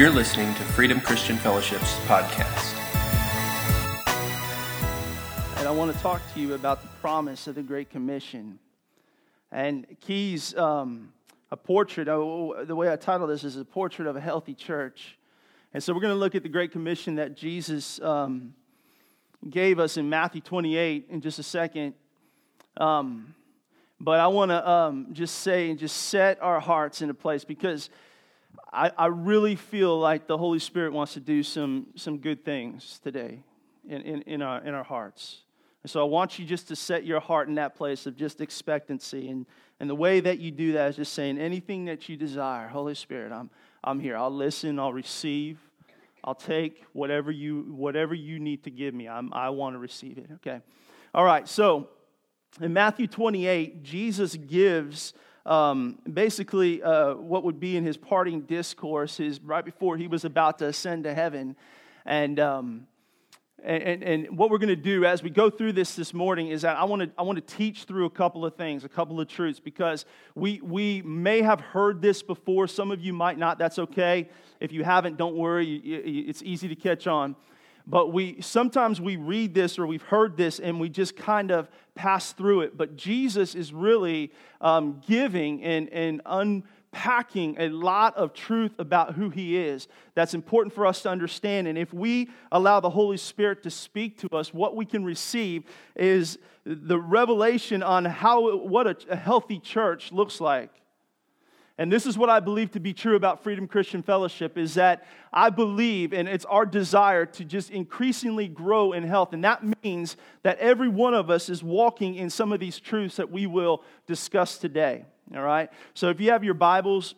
You're listening to Freedom Christian Fellowship's podcast. And I want to talk to you about the promise of the Great Commission. And Keys, um, a portrait, oh, the way I title this is a portrait of a healthy church. And so we're going to look at the Great Commission that Jesus um, gave us in Matthew 28 in just a second. Um, but I want to um, just say and just set our hearts in a place because I, I really feel like the Holy Spirit wants to do some, some good things today in, in, in, our, in our hearts. And so I want you just to set your heart in that place of just expectancy. And, and the way that you do that is just saying, anything that you desire, Holy Spirit, I'm, I'm here. I'll listen, I'll receive, I'll take whatever you, whatever you need to give me. I'm, I want to receive it. Okay. All right. So in Matthew 28, Jesus gives um, basically uh, what would be in his parting discourse is right before he was about to ascend to heaven. And, um, and, and what we're going to do as we go through this this morning is that I want to I want to teach through a couple of things, a couple of truths, because we we may have heard this before. Some of you might not. That's okay. If you haven't, don't worry. It's easy to catch on. But we sometimes we read this or we've heard this and we just kind of pass through it. But Jesus is really um, giving and, and unpacking a lot of truth about who he is that's important for us to understand. And if we allow the Holy Spirit to speak to us, what we can receive is the revelation on how what a, a healthy church looks like. And this is what I believe to be true about Freedom Christian Fellowship is that I believe and it's our desire to just increasingly grow in health. And that means that every one of us is walking in some of these truths that we will discuss today. All right? So if you have your Bibles,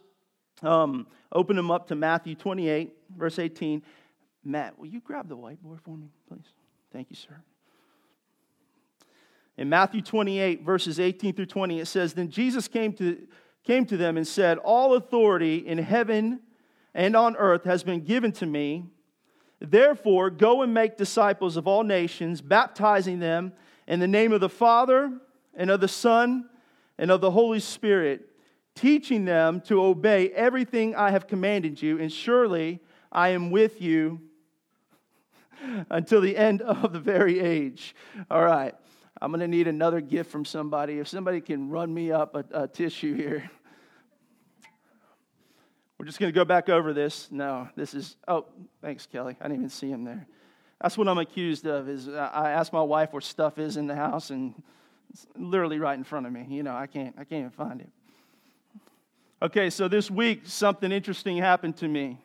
um, open them up to Matthew 28, verse 18. Matt, will you grab the whiteboard for me, please? Thank you, sir. In Matthew 28, verses 18 through 20, it says, Then Jesus came to came to them and said, All authority in heaven and on earth has been given to me. Therefore, go and make disciples of all nations, baptizing them in the name of the Father and of the Son and of the Holy Spirit, teaching them to obey everything I have commanded you, and surely I am with you until the end of the very age. All right. I'm going to need another gift from somebody. If somebody can run me up a, a tissue here. We're just going to go back over this. No, this is, oh, thanks, Kelly. I didn't even see him there. That's what I'm accused of is I ask my wife where stuff is in the house and it's literally right in front of me. You know, I can't, I can't even find it. Okay, so this week something interesting happened to me.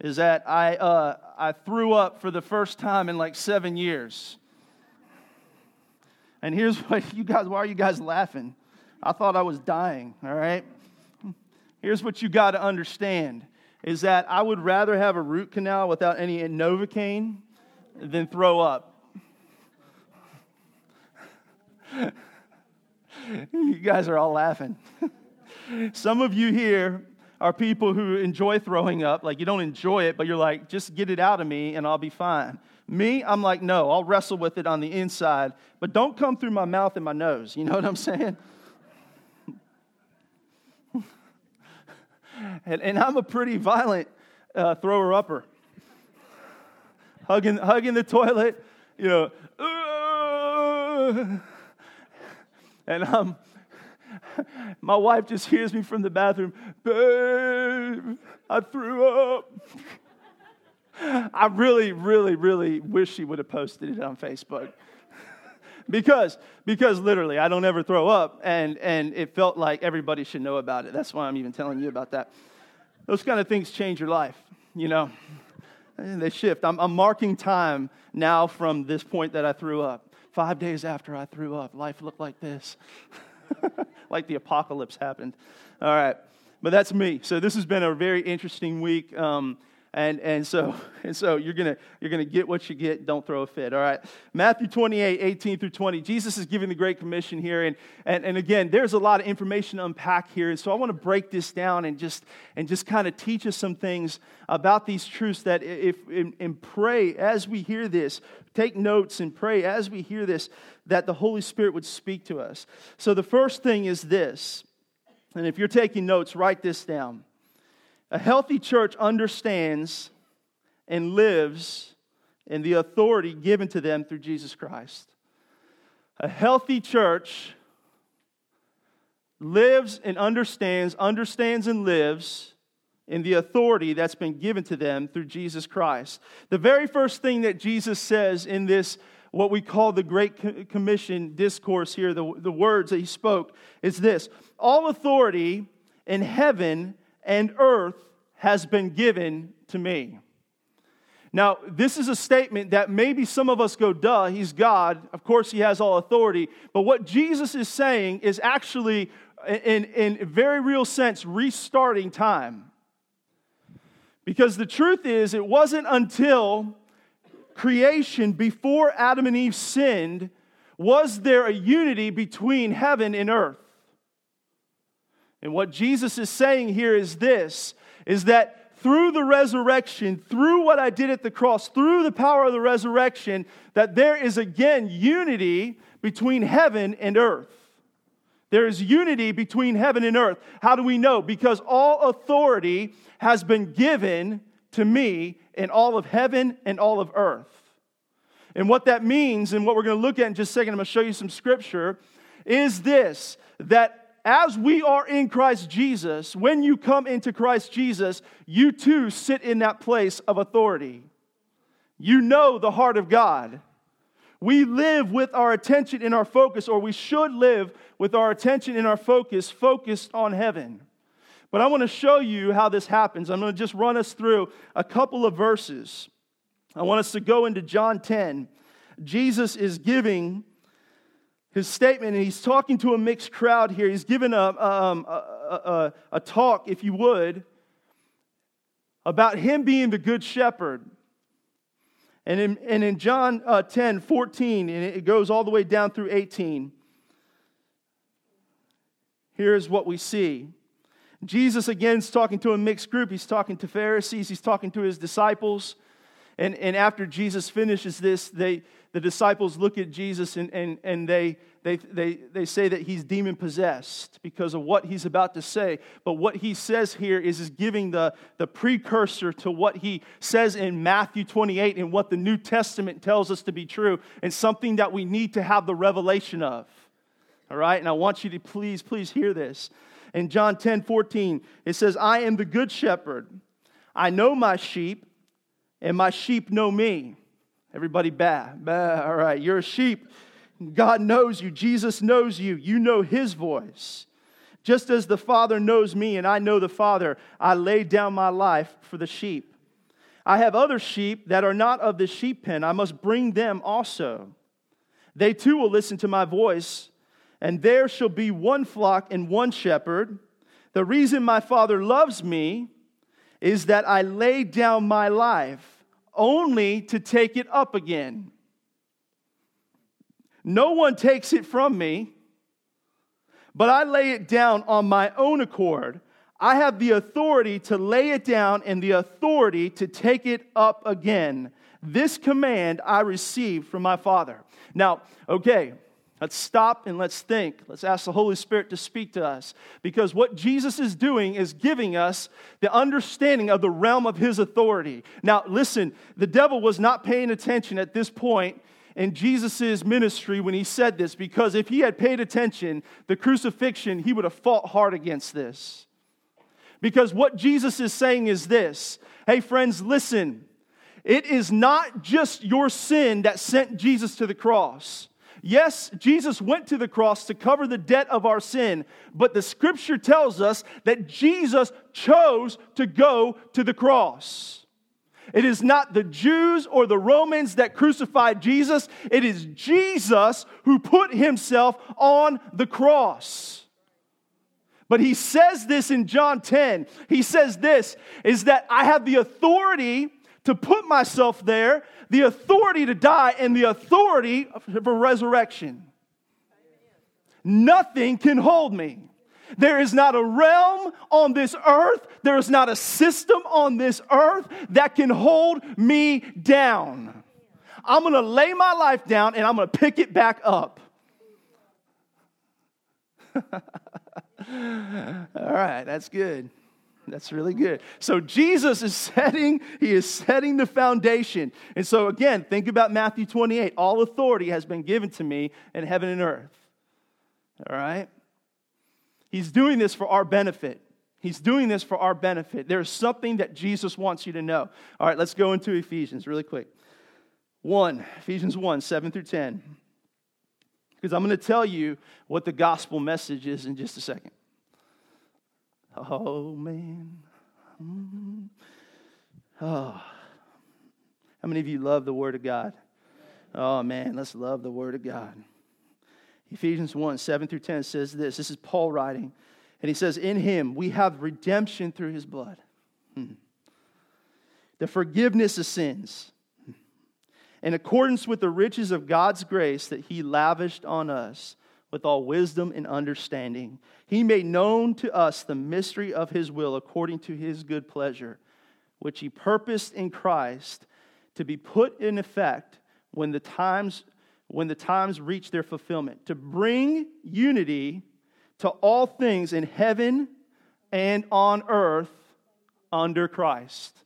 Is that I, uh, I threw up for the first time in like seven years. And here's what you guys, why are you guys laughing? I thought I was dying, all right? Here's what you got to understand is that I would rather have a root canal without any Novocaine than throw up. you guys are all laughing. Some of you here are people who enjoy throwing up. Like, you don't enjoy it, but you're like, just get it out of me and I'll be fine. Me, I'm like, no, I'll wrestle with it on the inside, but don't come through my mouth and my nose. You know what I'm saying? and, and I'm a pretty violent uh, thrower upper. hugging, hugging the toilet, you know, and um, my wife just hears me from the bathroom, babe, I threw up. I really, really, really wish she would have posted it on Facebook. because, because literally, I don't ever throw up, and, and it felt like everybody should know about it. That's why I'm even telling you about that. Those kind of things change your life, you know. They shift. I'm, I'm marking time now from this point that I threw up. Five days after I threw up, life looked like this. like the apocalypse happened. All right. But that's me. So this has been a very interesting week. Um, and, and so, and so you're going you're gonna get what you get. Don't throw a fit, all right? Matthew 28, 18 through 20. Jesus is giving the Great Commission here. And, and, and again, there's a lot of information to unpack here. And so I want to break this down and just, and just kind of teach us some things about these truths that if, and, and pray as we hear this, take notes and pray as we hear this, that the Holy Spirit would speak to us. So the first thing is this. And if you're taking notes, write this down A healthy church understands and lives in the authority given to them through Jesus Christ. A healthy church lives and understands, understands and lives in the authority that's been given to them through Jesus Christ. The very first thing that Jesus says in this, what we call the Great Commission discourse here, the, the words that he spoke, is this All authority in heaven and earth has been given to me. Now, this is a statement that maybe some of us go, duh, he's God. Of course, he has all authority. But what Jesus is saying is actually, in, in very real sense, restarting time. Because the truth is, it wasn't until creation, before Adam and Eve sinned, was there a unity between heaven and earth. And what Jesus is saying here is this is that through the resurrection, through what I did at the cross, through the power of the resurrection, that there is again unity between heaven and earth. There is unity between heaven and earth. How do we know? Because all authority has been given to me in all of heaven and all of earth. And what that means, and what we're going to look at in just a second, I'm going to show you some scripture, is this that as we are in Christ Jesus, when you come into Christ Jesus, you too sit in that place of authority. You know the heart of God. We live with our attention in our focus, or we should live with our attention in our focus, focused on heaven. But I want to show you how this happens. I'm going to just run us through a couple of verses. I want us to go into John 10. Jesus is giving his statement, and he's talking to a mixed crowd here. He's given a, um, a, a, a, talk, if you would, about him being the good shepherd. And in, and in John uh, 10, 14, and it goes all the way down through 18, here's what we see. Jesus again is talking to a mixed group. He's talking to Pharisees, he's talking to his disciples. And, and after Jesus finishes this, they, the disciples look at Jesus and, and, and they, they, they, they say that he's demon possessed because of what he's about to say. But what he says here is, is giving the, the precursor to what he says in Matthew 28 and what the New Testament tells us to be true, and something that we need to have the revelation of. All right? And I want you to please, please hear this. In John 10 14, it says, I am the good shepherd. I know my sheep, and my sheep know me. Everybody, bah, bah. All right, you're a sheep. God knows you. Jesus knows you. You know his voice. Just as the Father knows me and I know the Father, I lay down my life for the sheep. I have other sheep that are not of the sheep pen. I must bring them also. They too will listen to my voice, and there shall be one flock and one shepherd. The reason my Father loves me is that I lay down my life only to take it up again. No one takes it from me, but I lay it down on my own accord. I have the authority to lay it down and the authority to take it up again. This command I received from my Father. Now, okay, let's stop and let's think. Let's ask the Holy Spirit to speak to us. Because what Jesus is doing is giving us the understanding of the realm of his authority. Now, listen, the devil was not paying attention at this point in Jesus' ministry when he said this, because if he had paid attention, the crucifixion, he would have fought hard against this. Because what Jesus is saying is this hey, friends, listen. It is not just your sin that sent Jesus to the cross. Yes, Jesus went to the cross to cover the debt of our sin, but the scripture tells us that Jesus chose to go to the cross. It is not the Jews or the Romans that crucified Jesus. It is Jesus who put himself on the cross. But he says this in John 10. He says this is that I have the authority to put myself there, the authority to die, and the authority for resurrection. Nothing can hold me. There is not a realm on this earth, there is not a system on this earth that can hold me down. I'm gonna lay my life down and I'm gonna pick it back up. All right, that's good. That's really good. So Jesus is setting, he is setting the foundation. And so again, think about Matthew 28. All authority has been given to me in heaven and earth. All right? He's doing this for our benefit. He's doing this for our benefit. There's something that Jesus wants you to know. All right, let's go into Ephesians really quick. 1, Ephesians 1, 7 through 10. Because I'm going to tell you what the gospel message is in just a second. Oh, man. Mm-hmm. Oh. How many of you love the Word of God? Oh, man, let's love the Word of God. Ephesians 1 7 through 10 says this. This is Paul writing. And he says, In him we have redemption through his blood, hmm. the forgiveness of sins, in accordance with the riches of God's grace that he lavished on us with all wisdom and understanding. He made known to us the mystery of his will according to his good pleasure, which he purposed in Christ to be put in effect when the times when the times reach their fulfillment, to bring unity to all things in heaven and on earth under Christ.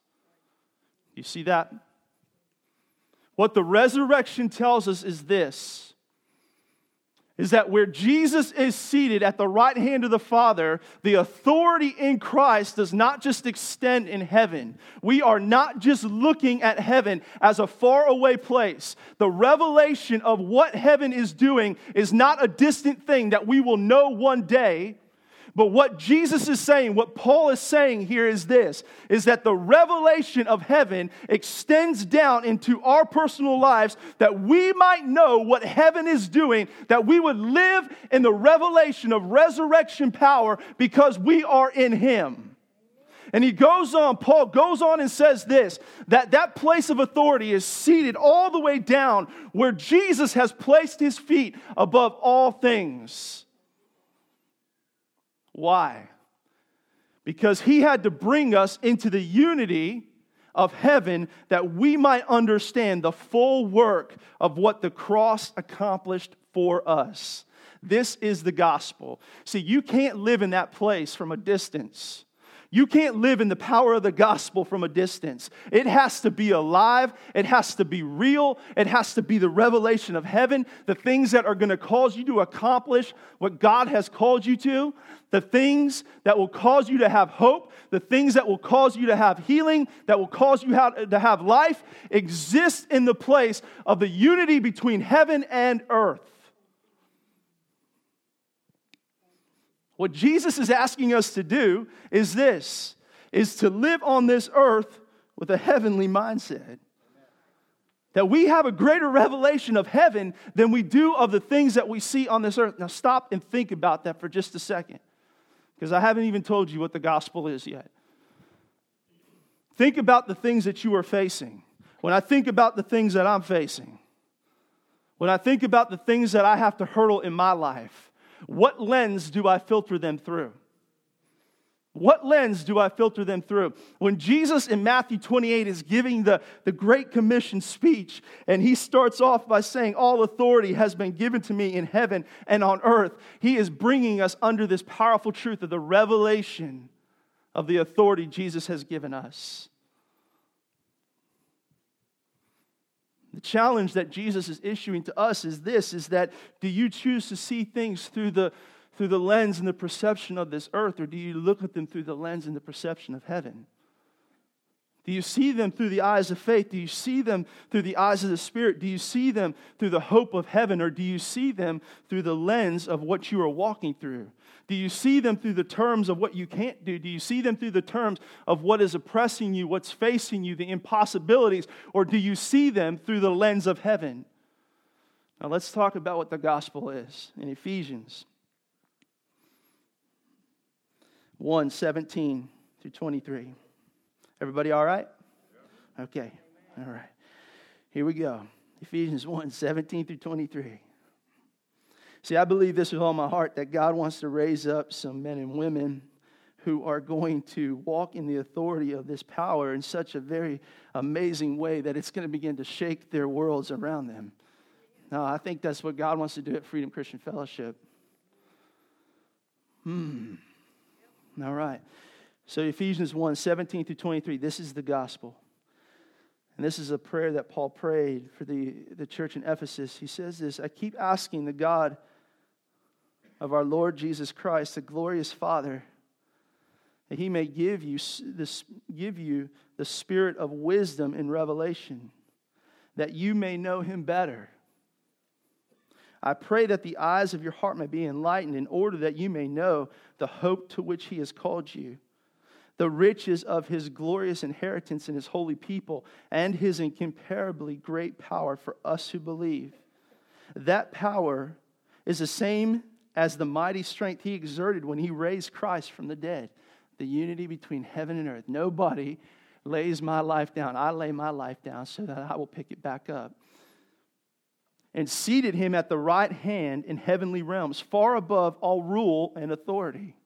You see that? What the resurrection tells us is this is that where Jesus is seated at the right hand of the Father, the authority in Christ does not just extend in heaven. We are not just looking at heaven as a faraway place. The revelation of what heaven is doing is not a distant thing that we will know one day. But what Jesus is saying, what Paul is saying here is this is that the revelation of heaven extends down into our personal lives that we might know what heaven is doing, that we would live in the revelation of resurrection power because we are in him. And he goes on, Paul goes on and says this that that place of authority is seated all the way down where Jesus has placed his feet above all things. Why? Because he had to bring us into the unity of heaven that we might understand the full work of what the cross accomplished for us. This is the gospel. See, you can't live in that place from a distance. You can't live in the power of the gospel from a distance. It has to be alive. It has to be real. It has to be the revelation of heaven, the things that are going to cause you to accomplish what God has called you to, the things that will cause you to have hope, the things that will cause you to have healing, that will cause you to have life, exist in the place of the unity between heaven and earth. What Jesus is asking us to do is this is to live on this earth with a heavenly mindset. That we have a greater revelation of heaven than we do of the things that we see on this earth. Now, stop and think about that for just a second, because I haven't even told you what the gospel is yet. Think about the things that you are facing. When I think about the things that I'm facing, when I think about the things that I have to hurdle in my life, what lens do I filter them through? What lens do I filter them through? When Jesus in Matthew 28 is giving the, the Great Commission speech, and he starts off by saying, All authority has been given to me in heaven and on earth, he is bringing us under this powerful truth of the revelation of the authority Jesus has given us. The challenge that Jesus is issuing to us is this is that do you choose to see things through the through the lens and the perception of this earth or do you look at them through the lens and the perception of heaven? Do you see them through the eyes of faith? Do you see them through the eyes of the Spirit? Do you see them through the hope of heaven? Or do you see them through the lens of what you are walking through? Do you see them through the terms of what you can't do? Do you see them through the terms of what is oppressing you, what's facing you, the impossibilities? Or do you see them through the lens of heaven? Now let's talk about what the gospel is in Ephesians 1 17 through 23. Everybody all right? Okay. All right. Here we go. Ephesians 1 17 through 23. See, I believe this with all my heart that God wants to raise up some men and women who are going to walk in the authority of this power in such a very amazing way that it's going to begin to shake their worlds around them. Now, I think that's what God wants to do at Freedom Christian Fellowship. Hmm. All right. So, Ephesians 1 17 through 23, this is the gospel. And this is a prayer that Paul prayed for the, the church in Ephesus. He says this I keep asking the God of our Lord Jesus Christ, the glorious Father, that he may give you, this, give you the spirit of wisdom and revelation, that you may know him better. I pray that the eyes of your heart may be enlightened in order that you may know the hope to which he has called you the riches of his glorious inheritance in his holy people, and his incomparably great power for us who believe. That power is the same as the mighty strength he exerted when he raised Christ from the dead. The unity between heaven and earth. Nobody lays my life down. I lay my life down so that I will pick it back up. And seated him at the right hand in heavenly realms, far above all rule and authority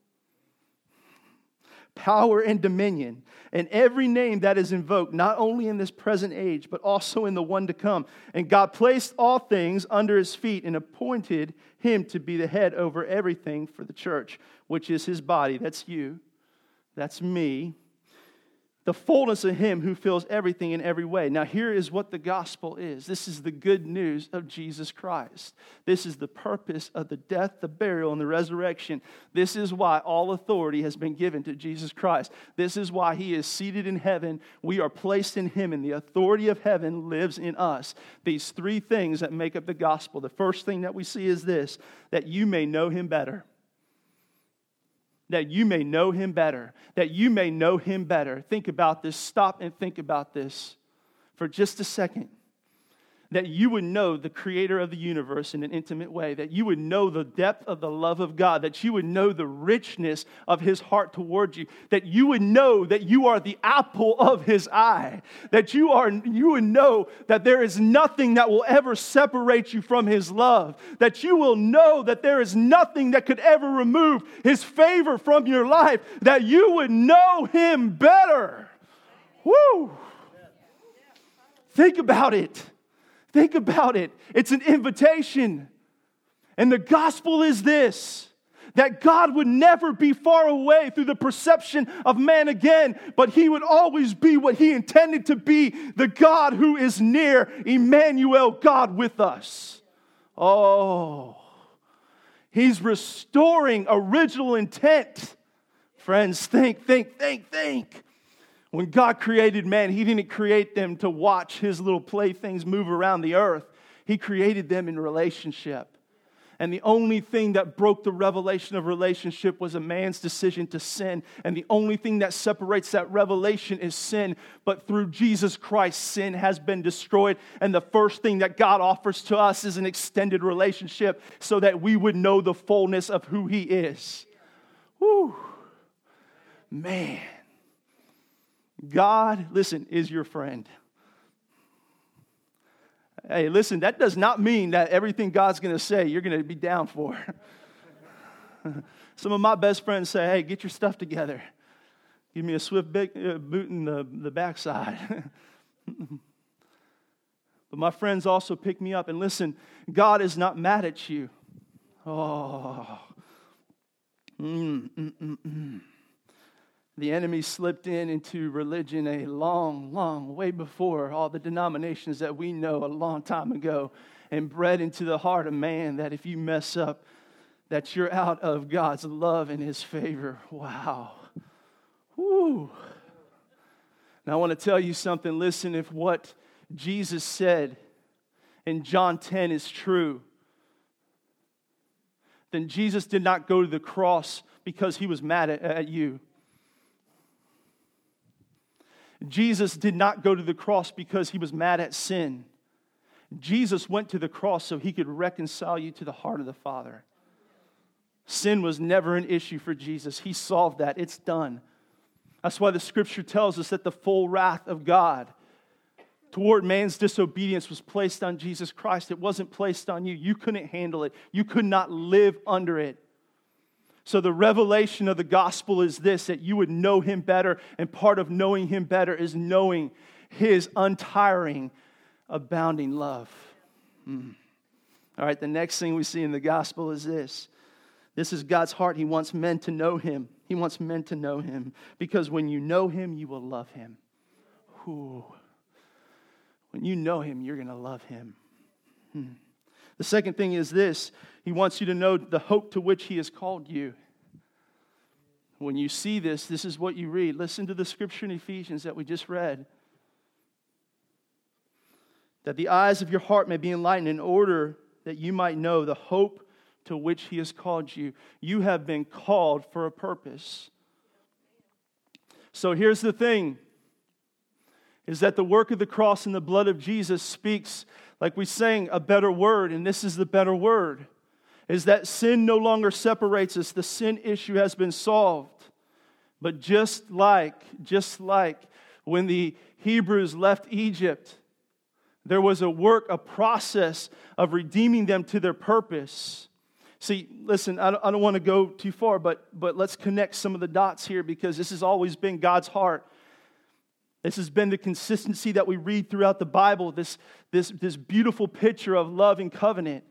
power, and dominion, and every name that is invoked, not only in this present age, but also in the one to come. And God placed all things under his feet and appointed him to be the head over everything for the church, which is his body. That's you, that's me the fullness of Him who fills everything in every way. Now, here is what the gospel is this is the good news of Jesus Christ. This is the purpose of the death, the burial, and the resurrection. This is why all authority has been given to Jesus Christ. This is why He is seated in heaven. We are placed in Him, and the authority of heaven lives in us. These three things that make up the gospel. The first thing that we see is this that you may know Him better that you may know him better, that you may know him better. Think about this. Stop and think about this for just a second that you would know the creator of the universe in an intimate way, that you would know the depth of the love of God, that you would know the richness of his heart towards you, that you would know that you are the apple of his eye, that you are you would know that there is nothing that will ever separate you from his love, that you will know that there is nothing that could ever remove his favor from your life, that you would know him better. Woo! Think about it. Think about it. It's an invitation. And the gospel is this that God would never be far away through the perception of man again, but he would always be what he intended to be the God who is near, Emmanuel, God with us. Oh, he's restoring original intent. Friends, think, think, think, think. When God created man, He didn't create them to watch His little playthings move around the earth. He created them in relationship. And the only thing that broke the revelation of relationship was a man's decision to sin. And the only thing that separates that revelation is sin. But through Jesus Christ, sin has been destroyed. And the first thing that God offers to us is an extended relationship so that we would know the fullness of who He is. Whew. Man. God, listen, is your friend. Hey, listen, that does not mean that everything God's going to say you're going to be down for. Some of my best friends say, hey, get your stuff together. Give me a swift uh, boot in the, the backside. but my friends also pick me up. And listen, God is not mad at you. Oh. Mm, mm, mm, mm the enemy slipped in into religion a long, long way before all the denominations that we know a long time ago and bred into the heart of man that if you mess up, that you're out of God's love and his favor. Wow. Woo. Now I want to tell you something. Listen, if what Jesus said in John 10 is true, then Jesus did not go to the cross because he was mad at, at you. Jesus did not go to the cross because he was mad at sin. Jesus went to the cross so he could reconcile you to the heart of the Father. Sin was never an issue for Jesus. He solved that. It's done. That's why the scripture tells us that the full wrath of God toward man's disobedience was placed on Jesus Christ. It wasn't placed on you. You couldn't handle it, you could not live under it. So, the revelation of the gospel is this that you would know him better, and part of knowing him better is knowing his untiring, abounding love. Mm. All right, the next thing we see in the gospel is this this is God's heart. He wants men to know him. He wants men to know him because when you know him, you will love him. Ooh. When you know him, you're going to love him. Hmm. The second thing is this He wants you to know the hope to which He has called you. When you see this, this is what you read. Listen to the scripture in Ephesians that we just read. That the eyes of your heart may be enlightened in order that you might know the hope to which He has called you. You have been called for a purpose. So here's the thing is that the work of the cross and the blood of Jesus speaks, like we sang, a better word, and this is the better word. Is that sin no longer separates us. The sin issue has been solved. But just like, just like when the Hebrews left Egypt, there was a work, a process of redeeming them to their purpose. See, listen, I don't, want to go too far, but, but let's connect some of the dots here because this has always been God's heart this has been the consistency that we read throughout the Bible, this, this, this beautiful picture of love and covenant.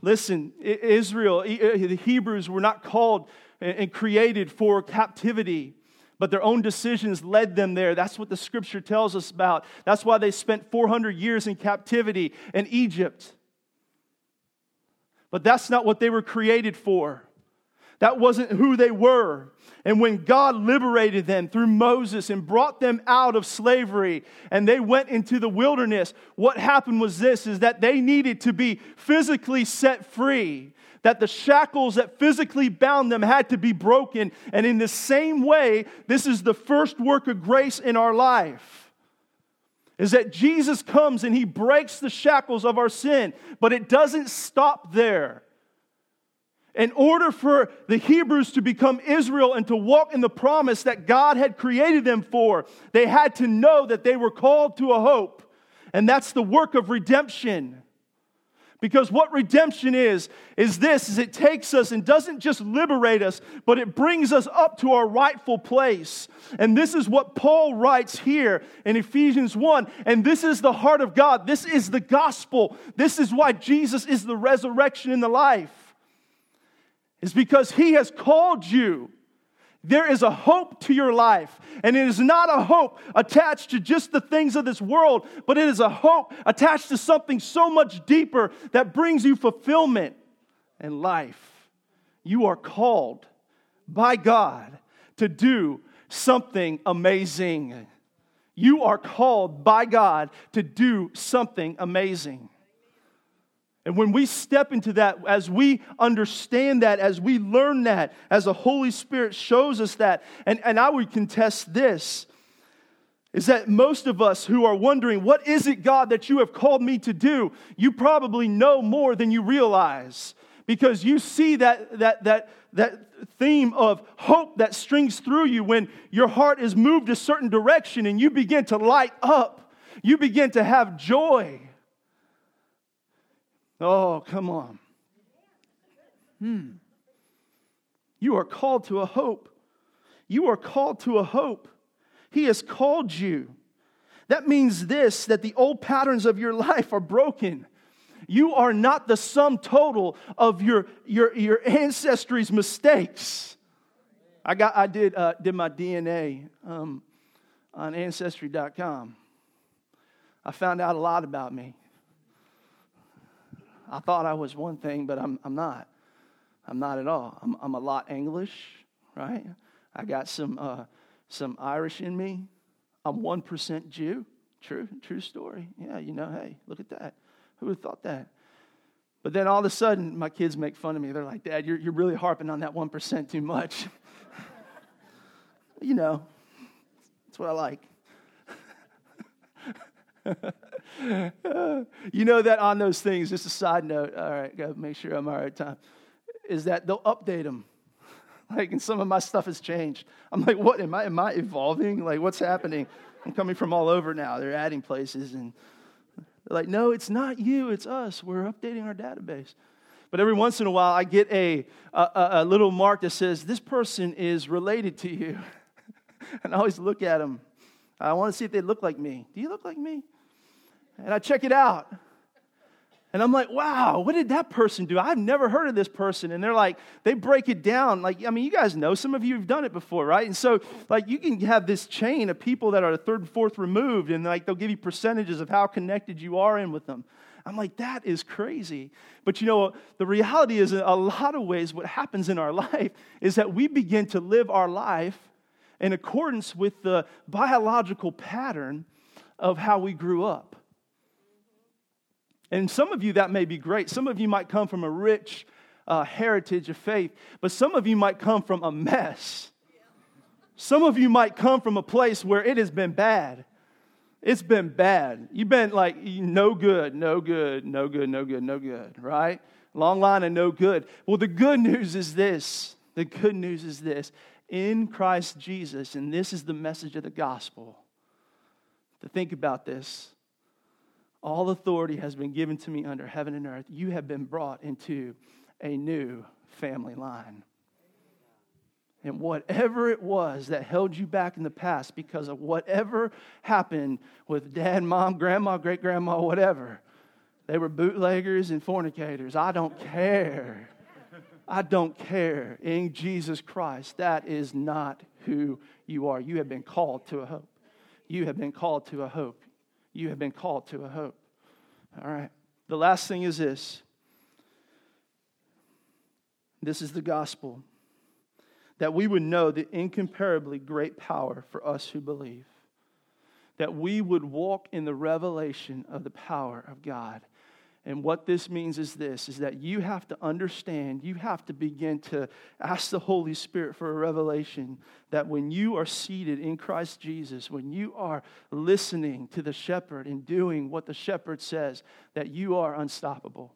Listen, Israel, the Hebrews were not called and created for captivity, but their own decisions led them there. That's what the scripture tells us about. That's why they spent 400 years in captivity in Egypt. But that's not what they were created for. That wasn't who they were. And when God liberated them through Moses and brought them out of slavery and they went into the wilderness, what happened was this is that they needed to be physically set free. That the shackles that physically bound them had to be broken. And in the same way, this is the first work of grace in our life. Is that Jesus comes and he breaks the shackles of our sin, but it doesn't stop there. In order for the Hebrews to become Israel and to walk in the promise that God had created them for, they had to know that they were called to a hope. And that's the work of redemption. Because what redemption is, is this, is it takes us and doesn't just liberate us, but it brings us up to our rightful place. And this is what Paul writes here in Ephesians 1. And this is the heart of God. This is the gospel. This is why Jesus is the resurrection and the life is because He has called you. There is a hope to your life, and it is not a hope attached to just the things of this world, but it is a hope attached to something so much deeper that brings you fulfillment and life. You are called by God to do something amazing. You are called by God to do something amazing. And when we step into that, as we understand that, as we learn that, as the Holy Spirit shows us that, and, and I would contest this, is that most of us who are wondering, what is it, God, that you have called me to do? You probably know more than you realize because you see that, that, that, that theme of hope that strings through you when your heart is moved a certain direction and you begin to light up. You begin to have joy. Oh, come on. Hmm. You are called to a hope. You are called to a hope. He has called you. That means this that the old patterns of your life are broken. You are not the sum total of your, your, your ancestry's mistakes. I, got, I did, uh, did my DNA um, on Ancestry.com. I found out a lot about me. I thought I was one thing, but I'm, I'm not. I'm not at all. I'm, I'm a lot English, right? I got some, uh, some Irish in me. I'm 1% Jew. True, true story. Yeah, you know, hey, look at that. Who would have thought that? But then all of a sudden, my kids make fun of me. They're like, Dad, you're, you're really harping on that 1% too much. you know, that's what I like. you know that on those things, just a side note, all right, gotta make sure I'm all right time, is that they'll update them. Like, and some of my stuff has changed. I'm like, what? Am I, am I evolving? Like, what's happening? I'm coming from all over now. They're adding places. And they're like, no, it's not you, it's us. We're updating our database. But every once in a while, I get a, a, a little mark that says, this person is related to you. and I always look at them. I want to see if they look like me. Do you look like me? And I check it out. And I'm like, wow, what did that person do? I've never heard of this person. And they're like, they break it down. Like, I mean, you guys know, some of you have done it before, right? And so, like, you can have this chain of people that are third and fourth removed, and like, they'll give you percentages of how connected you are in with them. I'm like, that is crazy. But you know, the reality is, in a lot of ways, what happens in our life is that we begin to live our life in accordance with the biological pattern of how we grew up. And some of you, that may be great. Some of you might come from a rich uh, heritage of faith, but some of you might come from a mess. Some of you might come from a place where it has been bad. It's been bad. You've been like no good, no good, no good, no good, no good, right? Long line of no good. Well, the good news is this. The good news is this. In Christ Jesus, and this is the message of the gospel. To think about this. All authority has been given to me under heaven and earth. You have been brought into a new family line. And whatever it was that held you back in the past because of whatever happened with dad, mom, grandma, great grandma, whatever, they were bootleggers and fornicators. I don't care. I don't care. In Jesus Christ, that is not who you are. You have been called to a hope. You have been called to a hope. You have been called to a hope. All right. The last thing is this this is the gospel that we would know the incomparably great power for us who believe. That we would walk in the revelation of the power of God. And what this means is this is that you have to understand, you have to begin to ask the Holy Spirit for a revelation that when you are seated in Christ Jesus, when you are listening to the shepherd and doing what the shepherd says, that you are unstoppable.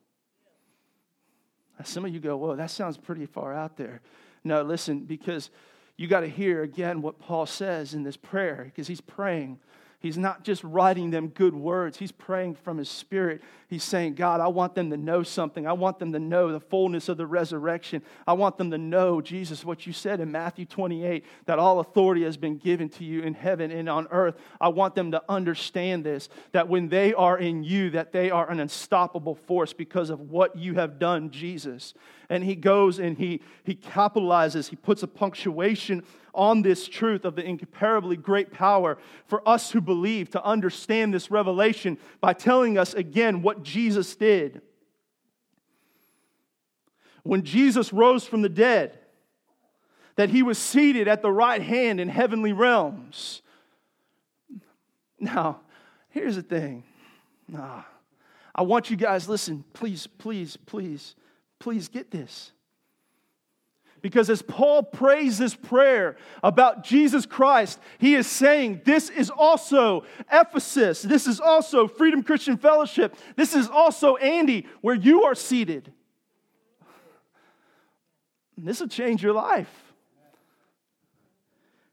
Some of you go, Whoa, that sounds pretty far out there. No, listen, because you got to hear again what Paul says in this prayer, because he's praying He's not just writing them good words, he's praying from his spirit. He's saying, God, I want them to know something. I want them to know the fullness of the resurrection. I want them to know, Jesus, what you said in Matthew 28, that all authority has been given to you in heaven and on earth. I want them to understand this, that when they are in you, that they are an unstoppable force because of what you have done, Jesus. And he goes and he, he capitalizes, he puts a punctuation on this truth of the incomparably great power for us who believe to understand this revelation by telling us again what Jesus did. When Jesus rose from the dead, that he was seated at the right hand in heavenly realms. Now, here's the thing. Nah, I want you guys, listen, please, please, please, please get this. Because as Paul prays this prayer about Jesus Christ, he is saying, This is also Ephesus. This is also Freedom Christian Fellowship. This is also Andy, where you are seated. This will change your life.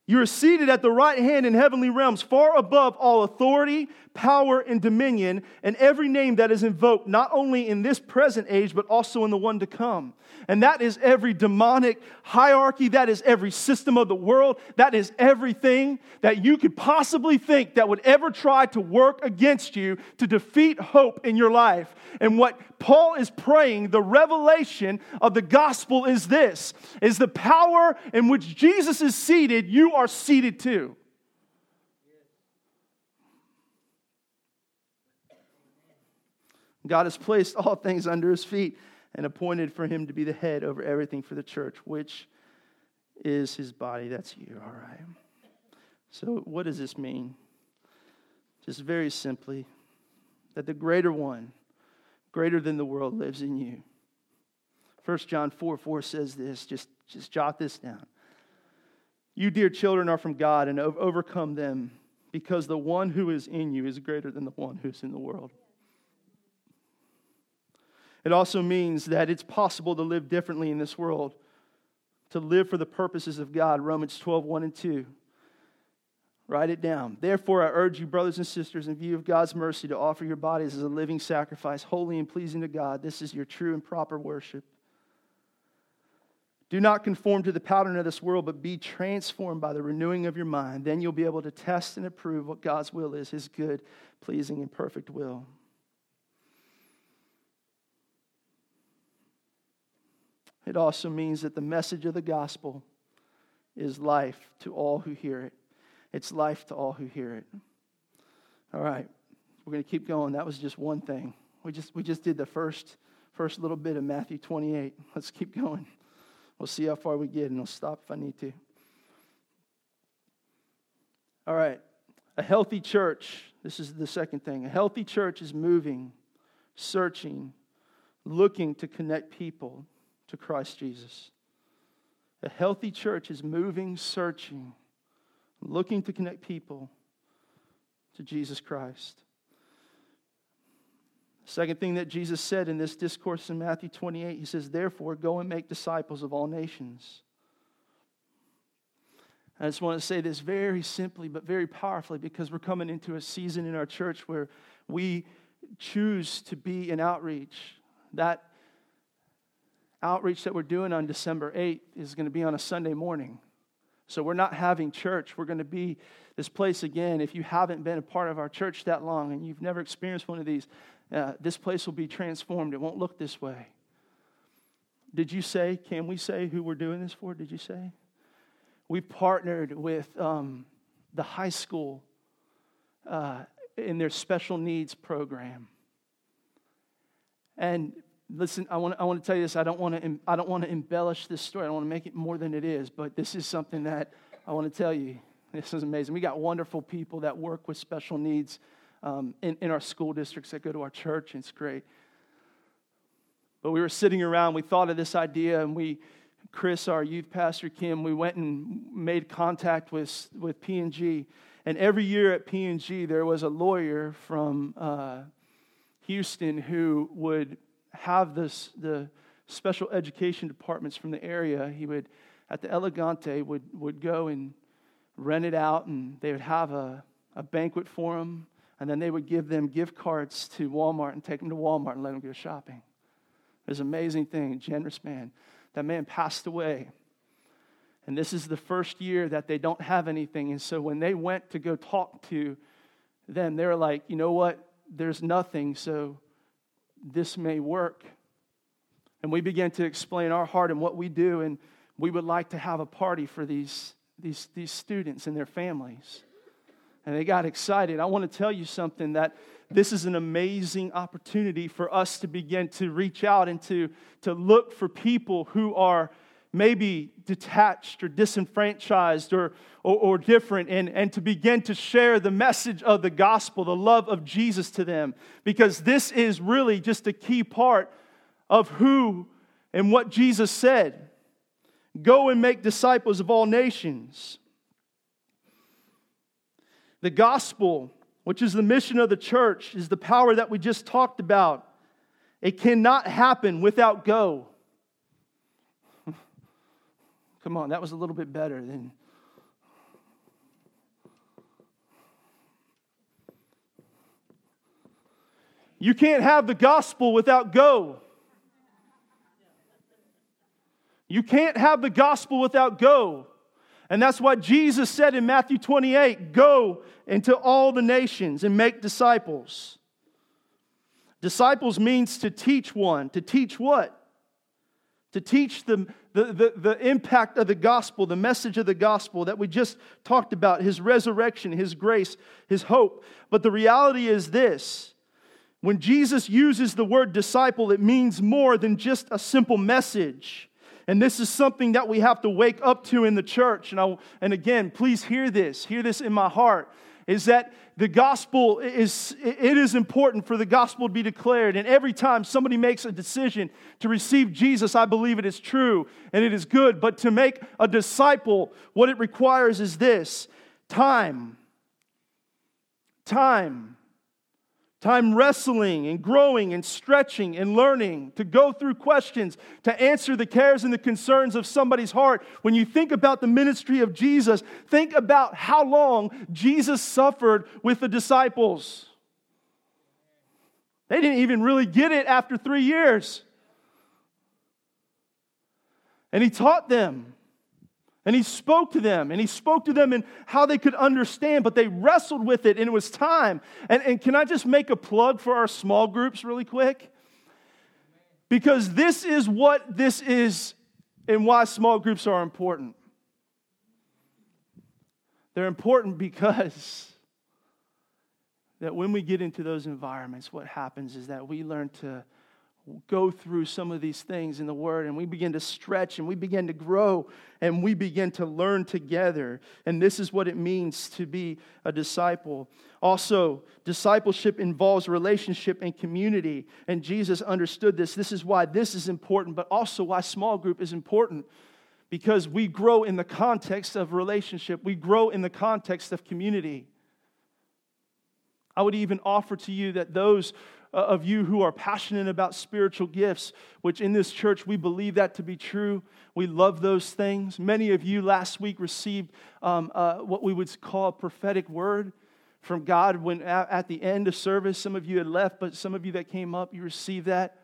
You are seated at the right hand in heavenly realms, far above all authority, power, and dominion, and every name that is invoked, not only in this present age, but also in the one to come. And that is every demonic hierarchy, that is every system of the world, that is everything that you could possibly think that would ever try to work against you to defeat hope in your life. And what Paul is praying, the revelation of the gospel is this is the power in which Jesus is seated, you are seated too. God has placed all things under his feet and appointed for him to be the head over everything for the church, which is his body. That's you, all right. So, what does this mean? Just very simply, that the greater one, greater than the world, lives in you. 1 John 4 4 says this, just, just jot this down. You, dear children, are from God and overcome them because the one who is in you is greater than the one who's in the world. It also means that it's possible to live differently in this world, to live for the purposes of God. Romans 12, 1 and 2. Write it down. Therefore, I urge you, brothers and sisters, in view of God's mercy, to offer your bodies as a living sacrifice, holy and pleasing to God. This is your true and proper worship. Do not conform to the pattern of this world, but be transformed by the renewing of your mind. Then you'll be able to test and approve what God's will is, his good, pleasing, and perfect will. It also means that the message of the gospel is life to all who hear it. It's life to all who hear it. All right, we're going to keep going. That was just one thing. We just, we just did the first, first little bit of Matthew 28. Let's keep going. We'll see how far we get, and I'll stop if I need to. All right, a healthy church. This is the second thing. A healthy church is moving, searching, looking to connect people to Christ Jesus. A healthy church is moving, searching, looking to connect people to Jesus Christ. Second thing that Jesus said in this discourse in Matthew 28, he says, Therefore, go and make disciples of all nations. I just want to say this very simply but very powerfully because we're coming into a season in our church where we choose to be in outreach. That outreach that we're doing on December 8th is going to be on a Sunday morning. So we're not having church. We're going to be this place again. If you haven't been a part of our church that long and you've never experienced one of these, uh, this place will be transformed. It won't look this way. Did you say, can we say who we're doing this for? Did you say? We partnered with um, the high school uh, in their special needs program. And listen, I want, I want to tell you this. I don't want to, I don't want to embellish this story. I don't want to make it more than it is, but this is something that I want to tell you. This is amazing. We got wonderful people that work with special needs um, in, in our school districts that go to our church, and it's great. But we were sitting around, we thought of this idea, and we, Chris, our youth pastor, Kim, we went and made contact with, with PNG. And every year at PNG, there was a lawyer from uh, Houston who would have this, the special education departments from the area. He would, at the Elegante, would, would go and rent it out, and they would have a, a banquet for them, and then they would give them gift cards to Walmart and take them to Walmart and let them go shopping. It was an amazing thing, generous man. That man passed away. And this is the first year that they don't have anything. And so when they went to go talk to them, they were like, you know what? There's nothing. So this may work. And we began to explain our heart and what we do, and we would like to have a party for these, these, these students and their families. And they got excited. I want to tell you something that this is an amazing opportunity for us to begin to reach out and to, to look for people who are maybe detached or disenfranchised or, or, or, different, and, and to begin to share the message of the gospel, the love of Jesus to them. Because this is really just a key part of who and what Jesus said Go and make disciples of all nations. The gospel, which is the mission of the church, is the power that we just talked about. It cannot happen without go. Come on, that was a little bit better than. You can't have the gospel without go. You can't have the gospel without go. And that's what Jesus said in Matthew 28 go into all the nations and make disciples. Disciples means to teach one. To teach what? To teach them the, the, the impact of the gospel, the message of the gospel that we just talked about, his resurrection, his grace, his hope. But the reality is this when Jesus uses the word disciple, it means more than just a simple message. And this is something that we have to wake up to in the church. And, I, and again, please hear this, hear this in my heart is that the gospel is it is important for the gospel to be declared. And every time somebody makes a decision to receive jesus i believe it is true and it is good. But to make a disciple what it requires is this time. Time Time wrestling and growing and stretching and learning, to go through questions, to answer the cares and the concerns of somebody's heart. When you think about the ministry of Jesus, think about how long Jesus suffered with the disciples. They didn't even really get it after three years. And he taught them. And he spoke to them, and he spoke to them in how they could understand, but they wrestled with it, and it was time. And, and can I just make a plug for our small groups really quick? Because this is what this is and why small groups are important. They're important because that when we get into those environments, what happens is that we learn to go through some of these things in the Word and we begin to stretch and we begin to grow and we begin to learn together. And this is what it means to be a disciple. Also, discipleship involves relationship and community. And Jesus understood this. This is why this is important, but also why small group is important. Because we grow in the context of relationship, we grow in the context of community. I would even offer to you that those of you who are passionate about spiritual gifts, which in this church we believe that to be true. We love those things. Many of you last week received um, uh, what we would call a prophetic word from God when at the end of service, some of you had left, but some of you that came up, you received that.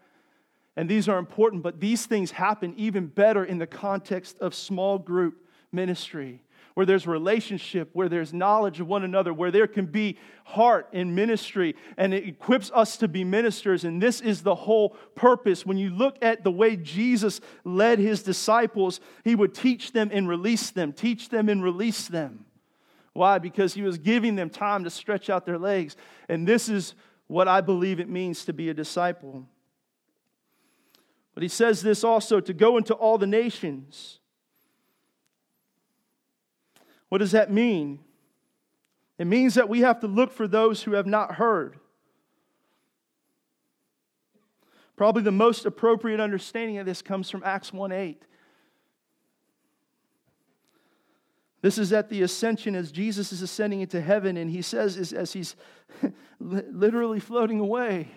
And these are important, but these things happen even better in the context of small group ministry where there's relationship, where there's knowledge of one another, where there can be heart in ministry, and it equips us to be ministers. And this is the whole purpose. When you look at the way Jesus led his disciples, he would teach them and release them, teach them and release them. Why? Because he was giving them time to stretch out their legs. And this is what I believe it means to be a disciple. But he says this also to go into all the nations what does that mean? It means that we have to look for those who have not heard. Probably the most appropriate understanding of this comes from Acts 1 8. This is at the ascension as Jesus is ascending into heaven, and he says, as he's literally floating away.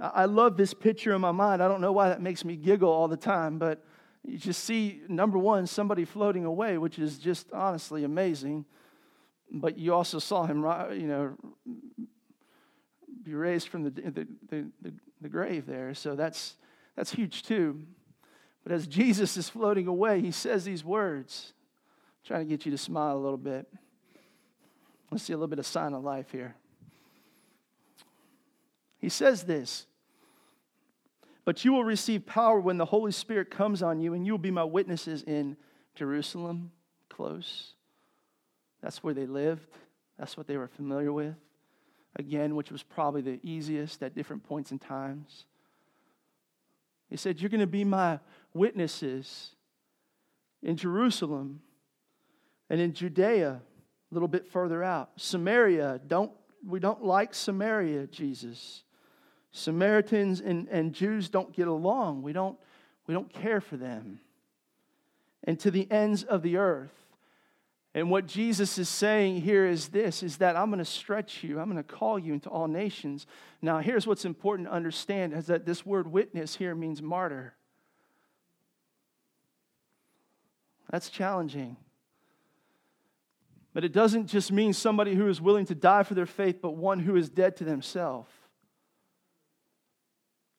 I love this picture in my mind. I don't know why that makes me giggle all the time, but you just see, number one, somebody floating away, which is just honestly amazing. But you also saw him, you know, be raised from the, the, the, the grave there. So that's, that's huge too. But as Jesus is floating away, he says these words, I'm trying to get you to smile a little bit. Let's see a little bit of sign of life here. He says this but you will receive power when the Holy Spirit comes on you, and you will be my witnesses in Jerusalem, close. That's where they lived, that's what they were familiar with. Again, which was probably the easiest at different points in times. He said, You're going to be my witnesses in Jerusalem and in Judea, a little bit further out. Samaria, don't, we don't like Samaria, Jesus. Samaritans and, and Jews don't get along. We don't, we don't care for them. And to the ends of the earth. And what Jesus is saying here is this is that I'm going to stretch you. I'm going to call you into all nations. Now, here's what's important to understand is that this word witness here means martyr. That's challenging. But it doesn't just mean somebody who is willing to die for their faith, but one who is dead to themselves.